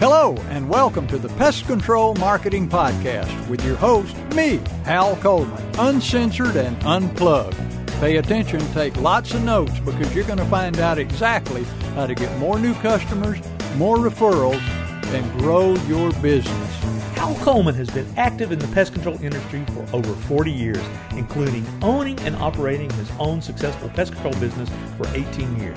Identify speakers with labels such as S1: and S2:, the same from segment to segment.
S1: Hello, and welcome to the Pest Control Marketing Podcast with your host, me, Hal Coleman, uncensored and unplugged. Pay attention, take lots of notes because you're going to find out exactly how to get more new customers, more referrals, and grow your business.
S2: Hal Coleman has been active in the pest control industry for over 40 years, including owning and operating his own successful pest control business for 18 years.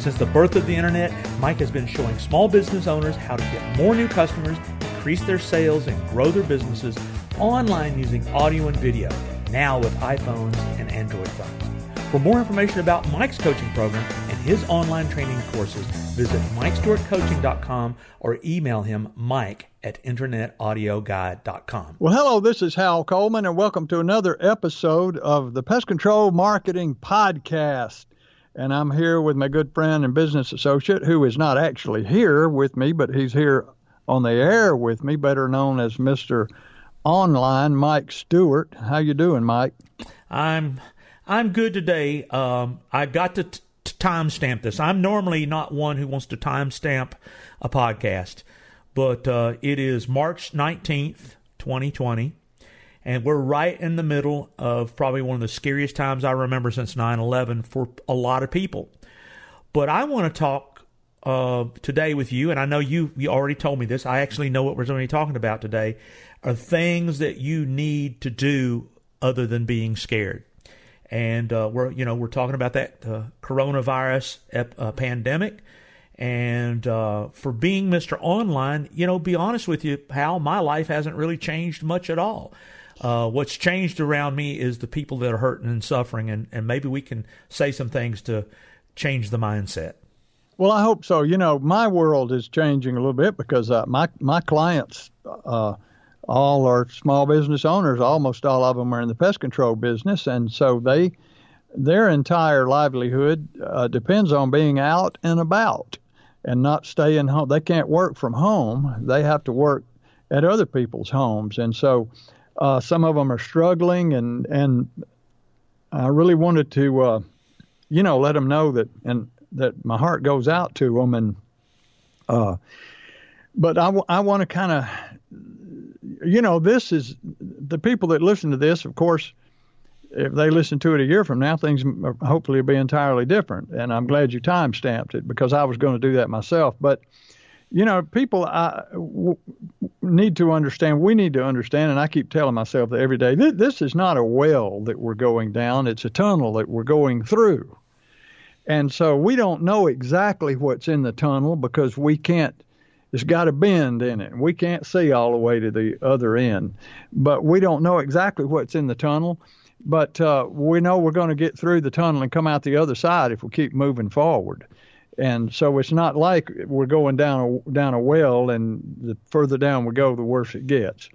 S2: Since the birth of the Internet, Mike has been showing small business owners how to get more new customers, increase their sales, and grow their businesses online using audio and video, now with iPhones and Android phones. For more information about Mike's coaching program and his online training courses, visit MikeStewartCoaching.com or email him mike at internetaudioguy.com.
S1: Well, hello, this is Hal Coleman, and welcome to another episode of the Pest Control Marketing Podcast. And I'm here with my good friend and business associate, who is not actually here with me, but he's here on the air with me, better known as Mr. Online, Mike Stewart. How you doing, Mike?
S2: I'm I'm good today. Um, I got to t- timestamp this. I'm normally not one who wants to timestamp a podcast, but uh, it is March 19th, 2020, and we're right in the middle of probably one of the scariest times I remember since 9 11 for a lot of people. But I want to talk uh, today with you, and I know you, you already told me this. I actually know what we're going to be talking about today are things that you need to do other than being scared and uh, we're you know we're talking about that uh, coronavirus ep- uh, pandemic. And uh, for being Mr. Online, you know, be honest with you, Hal, my life hasn't really changed much at all. Uh, what's changed around me is the people that are hurting and suffering, and, and maybe we can say some things to change the mindset.
S1: Well, I hope so. You know, my world is changing a little bit because uh, my my clients all are small business owners. Almost all of them are in the pest control business, and so they their entire livelihood uh, depends on being out and about and not staying home. They can't work from home. They have to work at other people's homes, and so uh, some of them are struggling. And and I really wanted to, uh, you know, let them know that and that my heart goes out to them. And uh, but I, w- I want to kind of you know, this is the people that listen to this, of course, if they listen to it a year from now, things hopefully will be entirely different. And I'm glad you time stamped it because I was going to do that myself. But, you know, people I, w- need to understand, we need to understand, and I keep telling myself that every day this, this is not a well that we're going down, it's a tunnel that we're going through. And so we don't know exactly what's in the tunnel because we can't it's got a bend in it. We can't see all the way to the other end, but we don't know exactly what's in the tunnel. But uh, we know we're going to get through the tunnel and come out the other side if we keep moving forward. And so it's not like we're going down a, down a well, and the further down we go, the worse it gets.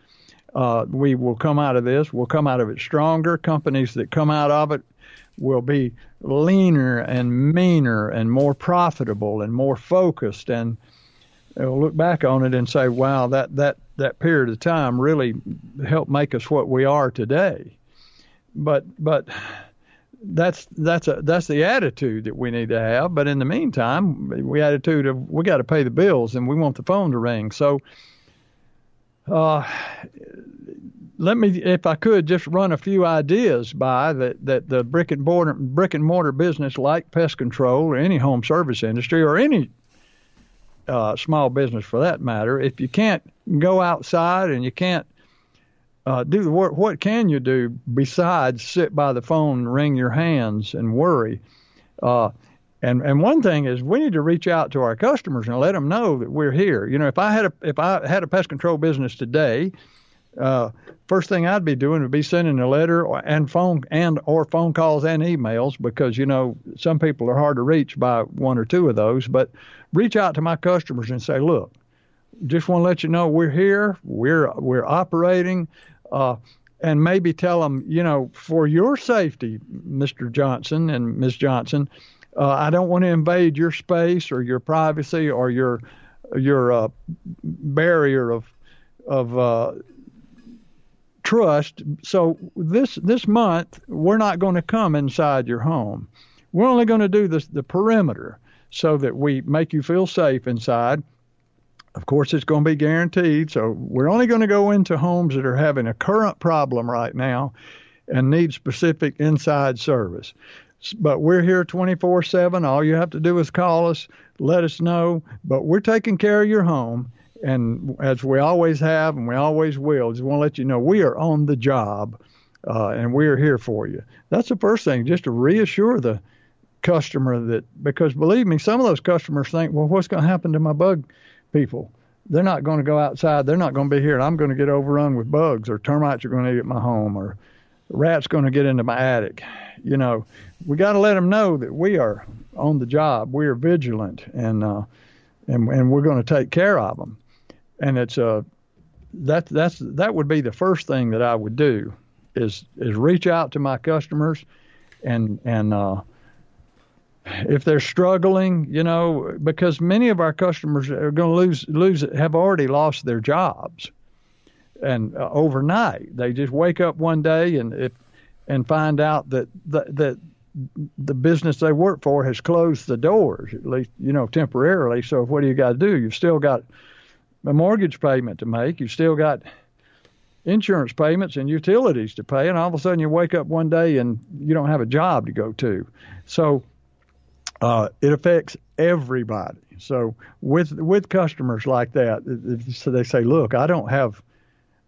S1: Uh, we will come out of this. We'll come out of it stronger. Companies that come out of it will be leaner and meaner and more profitable and more focused and we'll look back on it and say, wow, that, that, that period of time really helped make us what we are today. But, but that's, that's a, that's the attitude that we need to have. But in the meantime, we attitude of, we got to pay the bills and we want the phone to ring. So, uh, let me, if I could, just run a few ideas by that, that the brick and mortar brick and mortar business, like pest control or any home service industry or any uh, small business for that matter, if you can't go outside and you can't uh, do work, what can you do besides sit by the phone and wring your hands and worry? Uh, and and one thing is we need to reach out to our customers and let them know that we're here. You know, if I had a if I had a pest control business today, uh, first thing I'd be doing would be sending a letter or, and phone and or phone calls and emails because you know some people are hard to reach by one or two of those. But reach out to my customers and say, look, just want to let you know we're here, we're we're operating. Uh, and maybe tell them, you know, for your safety, Mr. Johnson and Ms. Johnson, uh, I don't want to invade your space or your privacy or your your uh, barrier of of uh, trust. So this this month we're not going to come inside your home. We're only going to do this the perimeter so that we make you feel safe inside. Of course, it's going to be guaranteed. So we're only going to go into homes that are having a current problem right now and need specific inside service. But we're here 24 7. All you have to do is call us, let us know. But we're taking care of your home. And as we always have and we always will, just want to let you know we are on the job uh, and we are here for you. That's the first thing, just to reassure the customer that, because believe me, some of those customers think, well, what's going to happen to my bug people? They're not going to go outside. They're not going to be here. I'm going to get overrun with bugs, or termites are going to eat at my home, or rats going to get into my attic. You know, we got to let them know that we are on the job. We are vigilant, and uh, and and we're going to take care of them. And it's a uh, that that's that would be the first thing that I would do is is reach out to my customers and and uh, if they're struggling, you know, because many of our customers are going to lose lose have already lost their jobs, and uh, overnight they just wake up one day and if and find out that that, that the business they work for has closed the doors, at least, you know, temporarily. So what do you got to do? You've still got a mortgage payment to make. You've still got insurance payments and utilities to pay. And all of a sudden you wake up one day and you don't have a job to go to. So uh, it affects everybody. So with with customers like that, so they say, look, I don't have,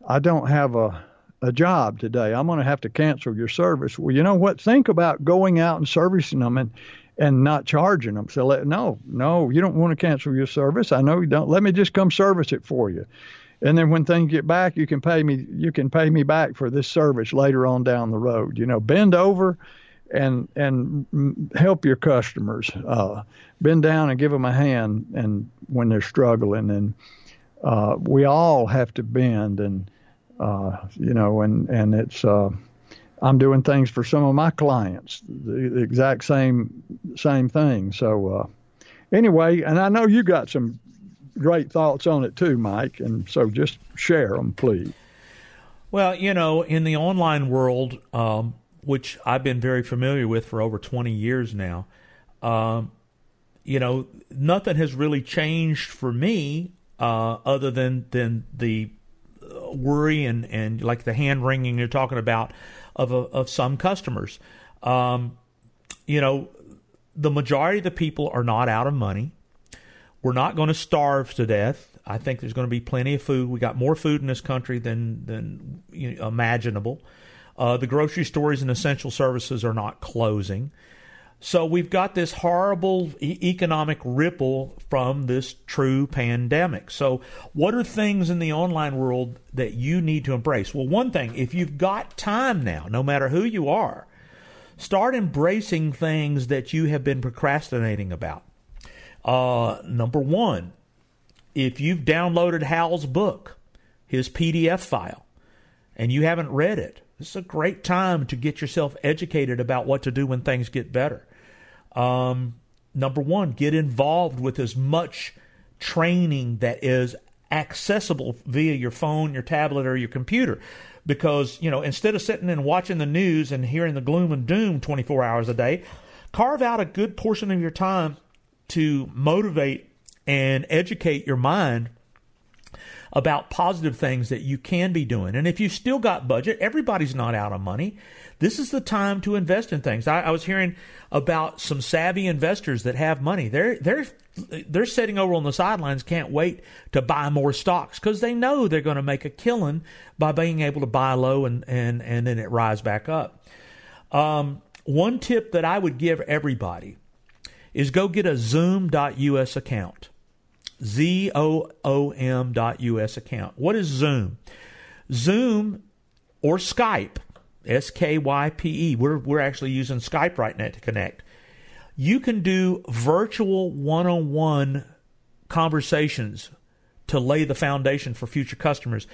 S1: I don't have a a job today. I'm going to have to cancel your service. Well, you know what? Think about going out and servicing them and and not charging them. So let, no, no, you don't want to cancel your service. I know you don't. Let me just come service it for you. And then when things get back, you can pay me. You can pay me back for this service later on down the road. You know, bend over and and help your customers. Uh, bend down and give them a hand, and when they're struggling, and uh, we all have to bend and uh, you know, and and it's uh, I'm doing things for some of my clients, the, the exact same same thing. So uh, anyway, and I know you got some great thoughts on it too, Mike, and so just share them, please.
S2: Well, you know, in the online world, um, which I've been very familiar with for over 20 years now, um, you know, nothing has really changed for me uh, other than than the worry and, and like the hand wringing you're talking about of, a, of some customers. Um, you know, the majority of the people are not out of money. We're not going to starve to death. I think there's going to be plenty of food. We got more food in this country than than you know, imaginable. Uh, the grocery stores and essential services are not closing. So we've got this horrible e- economic ripple from this true pandemic. So, what are things in the online world that you need to embrace? Well, one thing, if you've got time now, no matter who you are, start embracing things that you have been procrastinating about. Uh, number one, if you've downloaded Hal's book, his PDF file, and you haven't read it, this is a great time to get yourself educated about what to do when things get better. Um, number one, get involved with as much training that is accessible via your phone, your tablet, or your computer. Because, you know, instead of sitting and watching the news and hearing the gloom and doom 24 hours a day, carve out a good portion of your time to motivate and educate your mind about positive things that you can be doing. And if you've still got budget, everybody's not out of money. This is the time to invest in things. I, I was hearing about some savvy investors that have money. They're they're they're sitting over on the sidelines, can't wait to buy more stocks because they know they're going to make a killing by being able to buy low and and and then it rise back up. Um, one tip that I would give everybody is go get a Zoom.us account. Z O O M dot US account. What is Zoom? Zoom or Skype, S K Y P E. We're we're actually using Skype right now to connect. You can do virtual one-on-one conversations to lay the foundation for future customers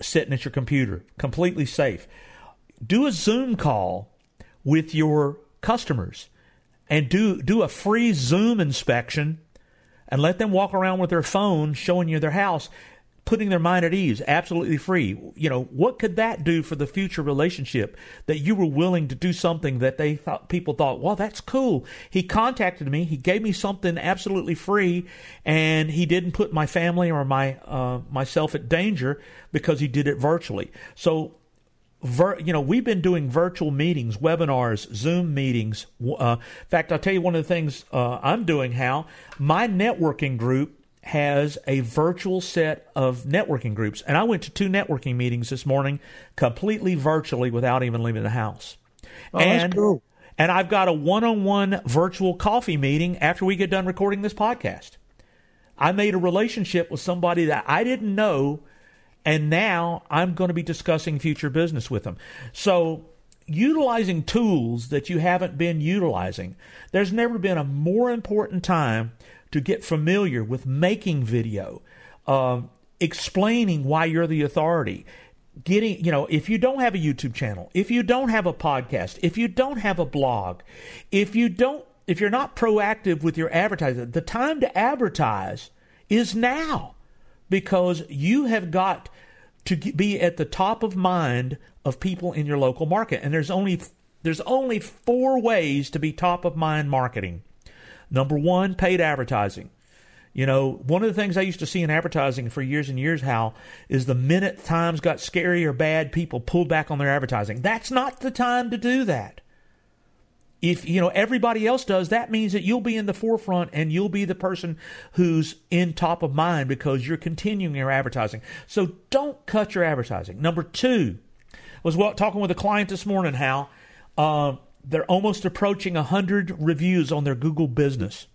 S2: sitting at your computer, completely safe. Do a Zoom call with your customers and do do a free Zoom inspection and let them walk around with their phone showing you their house putting their mind at ease, absolutely free. You know, what could that do for the future relationship that you were willing to do something that they thought people thought, well, that's cool. He contacted me, he gave me something absolutely free, and he didn't put my family or my uh, myself at danger because he did it virtually. So Vir, you know, we've been doing virtual meetings, webinars, Zoom meetings. Uh, in fact, I'll tell you one of the things uh, I'm doing. Hal my networking group has a virtual set of networking groups. And I went to two networking meetings this morning completely virtually without even leaving the house.
S1: Oh,
S2: and,
S1: cool.
S2: and I've got a one on one virtual coffee meeting after we get done recording this podcast. I made a relationship with somebody that I didn't know, and now I'm going to be discussing future business with them. So, utilizing tools that you haven't been utilizing, there's never been a more important time to get familiar with making video, uh, explaining why you're the authority. Getting, you know, if you don't have a YouTube channel, if you don't have a podcast, if you don't have a blog, if you don't, if you're not proactive with your advertising, the time to advertise is now because you have got to be at the top of mind of people in your local market. And there's only there's only four ways to be top of mind marketing. Number one, paid advertising. You know, one of the things I used to see in advertising for years and years, Hal is the minute times got scary or bad, people pulled back on their advertising. That's not the time to do that. If you know everybody else does, that means that you'll be in the forefront and you'll be the person who's in top of mind because you're continuing your advertising. So don't cut your advertising. Number two was talking with a client this morning, Hal uh, they're almost approaching 100 reviews on their Google business.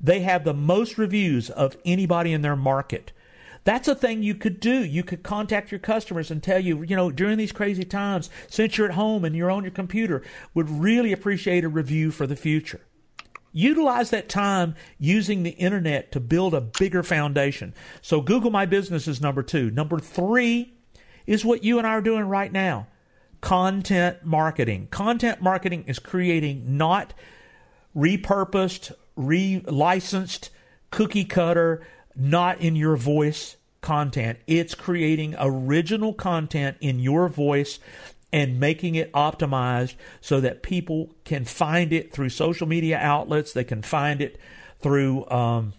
S2: They have the most reviews of anybody in their market. That's a thing you could do. You could contact your customers and tell you, you know, during these crazy times, since you're at home and you're on your computer, would really appreciate a review for the future. Utilize that time using the internet to build a bigger foundation. So Google My Business is number two. Number three is what you and I are doing right now content marketing. Content marketing is creating not repurposed, re licensed, cookie cutter, not in your voice content. It's creating original content in your voice and making it optimized so that people can find it through social media outlets. They can find it through um,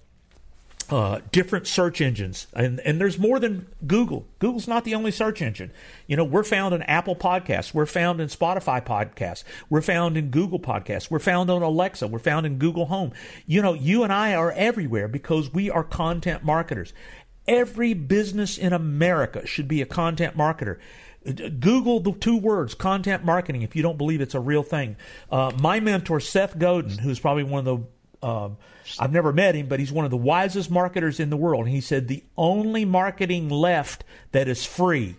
S2: uh, different search engines, and and there's more than Google. Google's not the only search engine. You know, we're found in Apple Podcasts, we're found in Spotify Podcasts, we're found in Google Podcasts, we're found on Alexa, we're found in Google Home. You know, you and I are everywhere because we are content marketers. Every business in America should be a content marketer. Google the two words content marketing if you don't believe it's a real thing. Uh, my mentor, Seth Godin, who's probably one of the um, I've never met him, but he's one of the wisest marketers in the world. And he said the only marketing left that is free,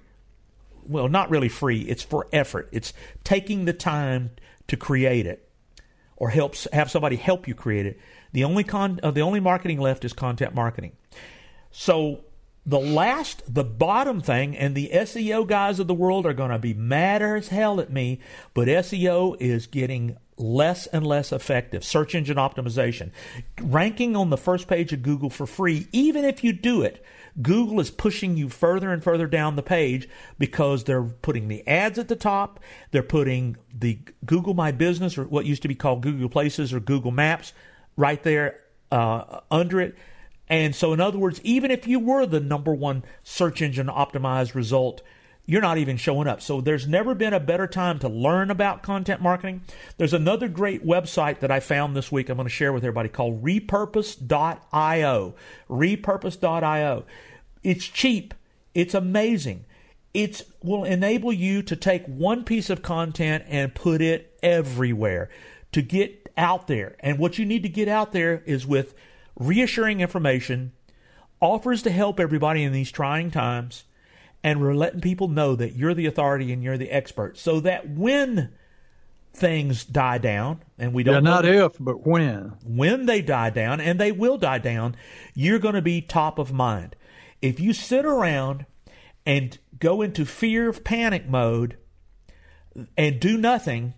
S2: well, not really free, it's for effort. It's taking the time to create it or helps have somebody help you create it. The only con, uh, the only marketing left is content marketing. So the last, the bottom thing, and the SEO guys of the world are going to be madder as hell at me, but SEO is getting less and less effective. Search engine optimization. Ranking on the first page of Google for free, even if you do it, Google is pushing you further and further down the page because they're putting the ads at the top. They're putting the Google My Business or what used to be called Google Places or Google Maps right there uh, under it. And so, in other words, even if you were the number one search engine optimized result, you're not even showing up. So there's never been a better time to learn about content marketing. There's another great website that I found this week I'm going to share with everybody called repurpose.io. Repurpose.io. It's cheap. It's amazing. It will enable you to take one piece of content and put it everywhere to get out there. And what you need to get out there is with reassuring information, offers to help everybody in these trying times, and we're letting people know that you're the authority and you're the expert so that when things die down and we don't
S1: yeah, not if but when.
S2: When they die down and they will die down you're going to be top of mind. If you sit around and go into fear of panic mode and do nothing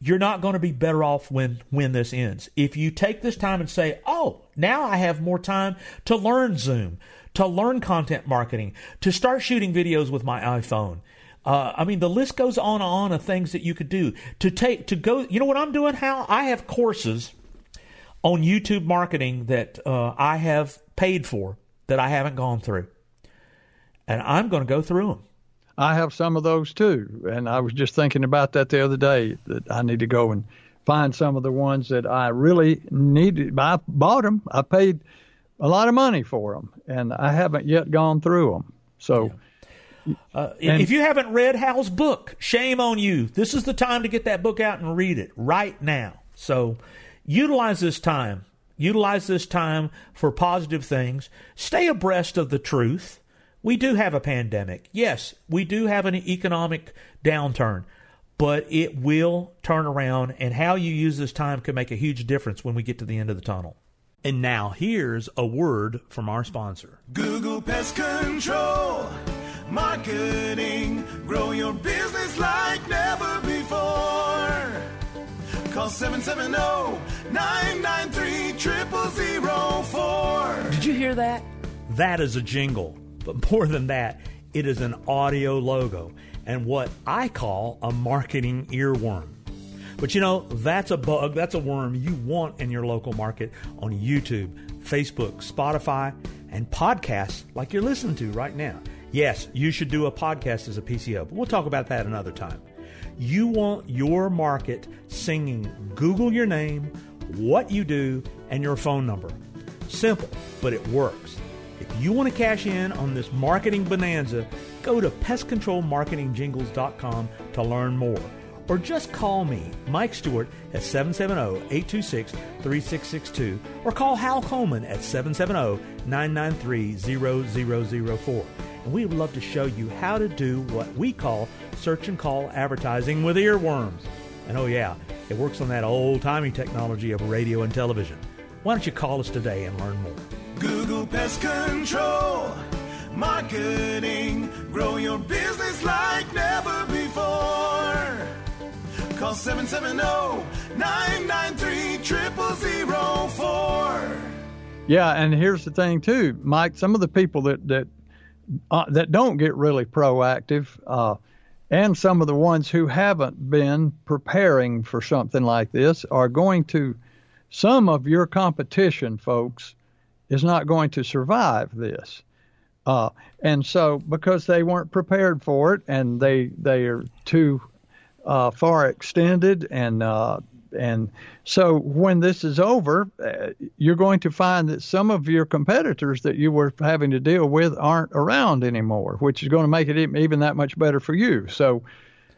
S2: you're not going to be better off when when this ends if you take this time and say oh now i have more time to learn zoom to learn content marketing, to start shooting videos with my iPhone. Uh, I mean, the list goes on and on of things that you could do to take to go. You know what I'm doing? Hal I have courses on YouTube marketing that uh, I have paid for that I haven't gone through, and I'm going to go through them.
S1: I have some of those too, and I was just thinking about that the other day that I need to go and find some of the ones that I really needed. I bought them. I paid a lot of money for them, and I haven't yet gone through them. So. Yeah.
S2: Uh, and, if you haven't read Hal's book, shame on you. This is the time to get that book out and read it right now. So utilize this time. Utilize this time for positive things. Stay abreast of the truth. We do have a pandemic. Yes, we do have an economic downturn, but it will turn around, and how you use this time can make a huge difference when we get to the end of the tunnel. And now here's a word from our sponsor.
S3: Google Pest Control Marketing. Grow your business like never before. Call 770-993-0004.
S2: Did you hear that? That is a jingle. But more than that, it is an audio logo and what I call a marketing earworm. But you know, that's a bug, that's a worm you want in your local market on YouTube, Facebook, Spotify, and podcasts like you're listening to right now. Yes, you should do a podcast as a PCO, but we'll talk about that another time. You want your market singing Google your name, what you do, and your phone number. Simple, but it works. If you want to cash in on this marketing bonanza, go to pestcontrolmarketingjingles.com to learn more or just call me, Mike Stewart, at 770-826-3662 or call Hal Coleman at 770-993-0004. And we would love to show you how to do what we call search and call advertising with earworms. And oh yeah, it works on that old-timey technology of radio and television. Why don't you call us today and learn more?
S3: Google Pest Control Marketing. Grow your business like never before. Call 770-993-0004.
S1: Yeah, and here's the thing too, Mike. Some of the people that that uh, that don't get really proactive, uh, and some of the ones who haven't been preparing for something like this are going to. Some of your competition, folks, is not going to survive this. Uh, and so because they weren't prepared for it and they they are too uh, far extended and uh, and so when this is over, uh, you're going to find that some of your competitors that you were having to deal with aren't around anymore, which is going to make it even that much better for you. So,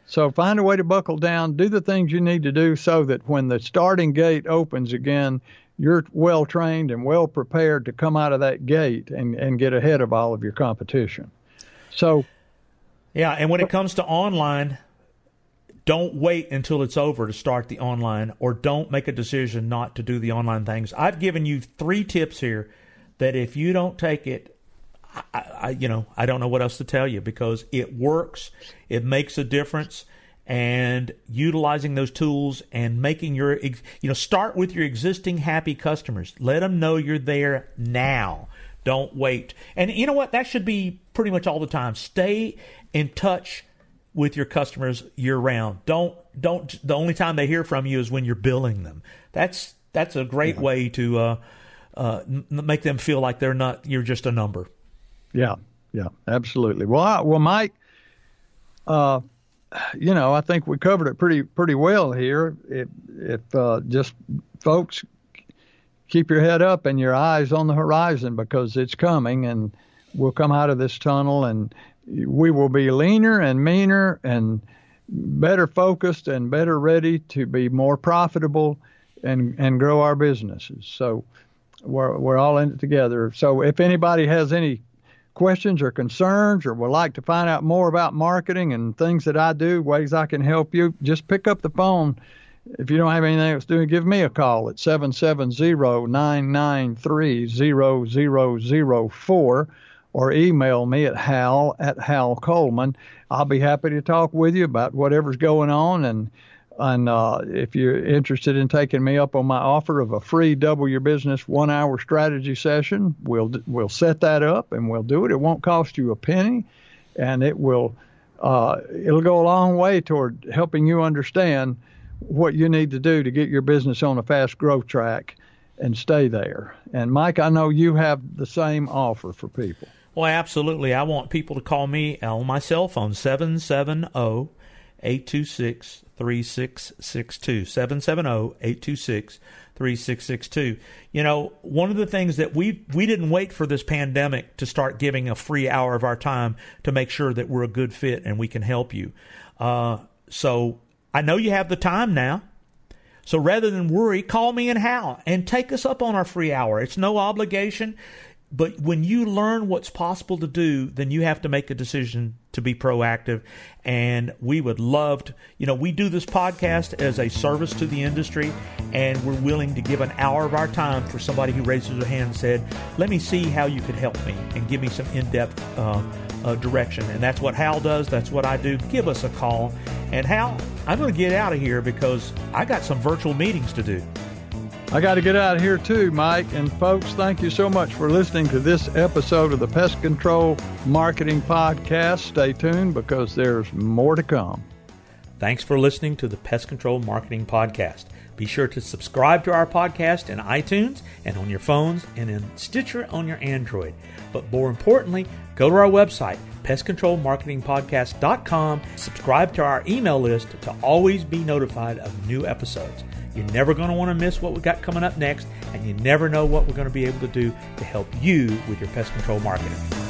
S1: so find a way to buckle down, do the things you need to do so that when the starting gate opens again, you're well trained and well prepared to come out of that gate and, and get ahead of all of your competition. So,
S2: yeah, and when it comes to online, don't wait until it's over to start the online or don't make a decision not to do the online things. I've given you three tips here that if you don't take it, I, I, you know, I don't know what else to tell you because it works, it makes a difference, and utilizing those tools and making your, you know, start with your existing happy customers. Let them know you're there now. Don't wait. And you know what? That should be pretty much all the time. Stay in touch with your customers year round. Don't don't the only time they hear from you is when you're billing them. That's that's a great yeah. way to uh, uh, make them feel like they're not you're just a number.
S1: Yeah, yeah, absolutely. Well, I, well, Mike, uh, you know, I think we covered it pretty pretty well here. If if uh, just folks keep your head up and your eyes on the horizon because it's coming and we'll come out of this tunnel and we will be leaner and meaner and better focused and better ready to be more profitable and and grow our businesses. So we're we're all in it together. So if anybody has any questions or concerns or would like to find out more about marketing and things that I do, ways I can help you, just pick up the phone. If you don't have anything else to do, give me a call at 770-993-0004 or email me at hal at Hal Coleman. I'll be happy to talk with you about whatever's going on and and uh, if you're interested in taking me up on my offer of a free double your business one hour strategy session, we'll we'll set that up and we'll do it. It won't cost you a penny, and it will uh, it'll go a long way toward helping you understand what you need to do to get your business on a fast growth track and stay there. And Mike, I know you have the same offer for people.
S2: Well, absolutely. I want people to call me on my cell phone, 770 826 3662. 770 826 3662. You know, one of the things that we we didn't wait for this pandemic to start giving a free hour of our time to make sure that we're a good fit and we can help you. Uh, so I know you have the time now. So rather than worry, call me and Hal and take us up on our free hour. It's no obligation. But when you learn what's possible to do, then you have to make a decision to be proactive. And we would love to, you know, we do this podcast as a service to the industry, and we're willing to give an hour of our time for somebody who raises their hand and said, Let me see how you could help me and give me some in depth uh, uh, direction. And that's what Hal does. That's what I do. Give us a call. And Hal, I'm going to get out of here because I got some virtual meetings to do.
S1: I got to get out of here too, Mike. And folks, thank you so much for listening to this episode of the Pest Control Marketing Podcast. Stay tuned because there's more to come.
S2: Thanks for listening to the Pest Control Marketing Podcast. Be sure to subscribe to our podcast in iTunes and on your phones and in Stitcher on your Android. But more importantly, go to our website, pestcontrolmarketingpodcast.com. Subscribe to our email list to always be notified of new episodes. You're never going to want to miss what we've got coming up next, and you never know what we're going to be able to do to help you with your pest control marketing.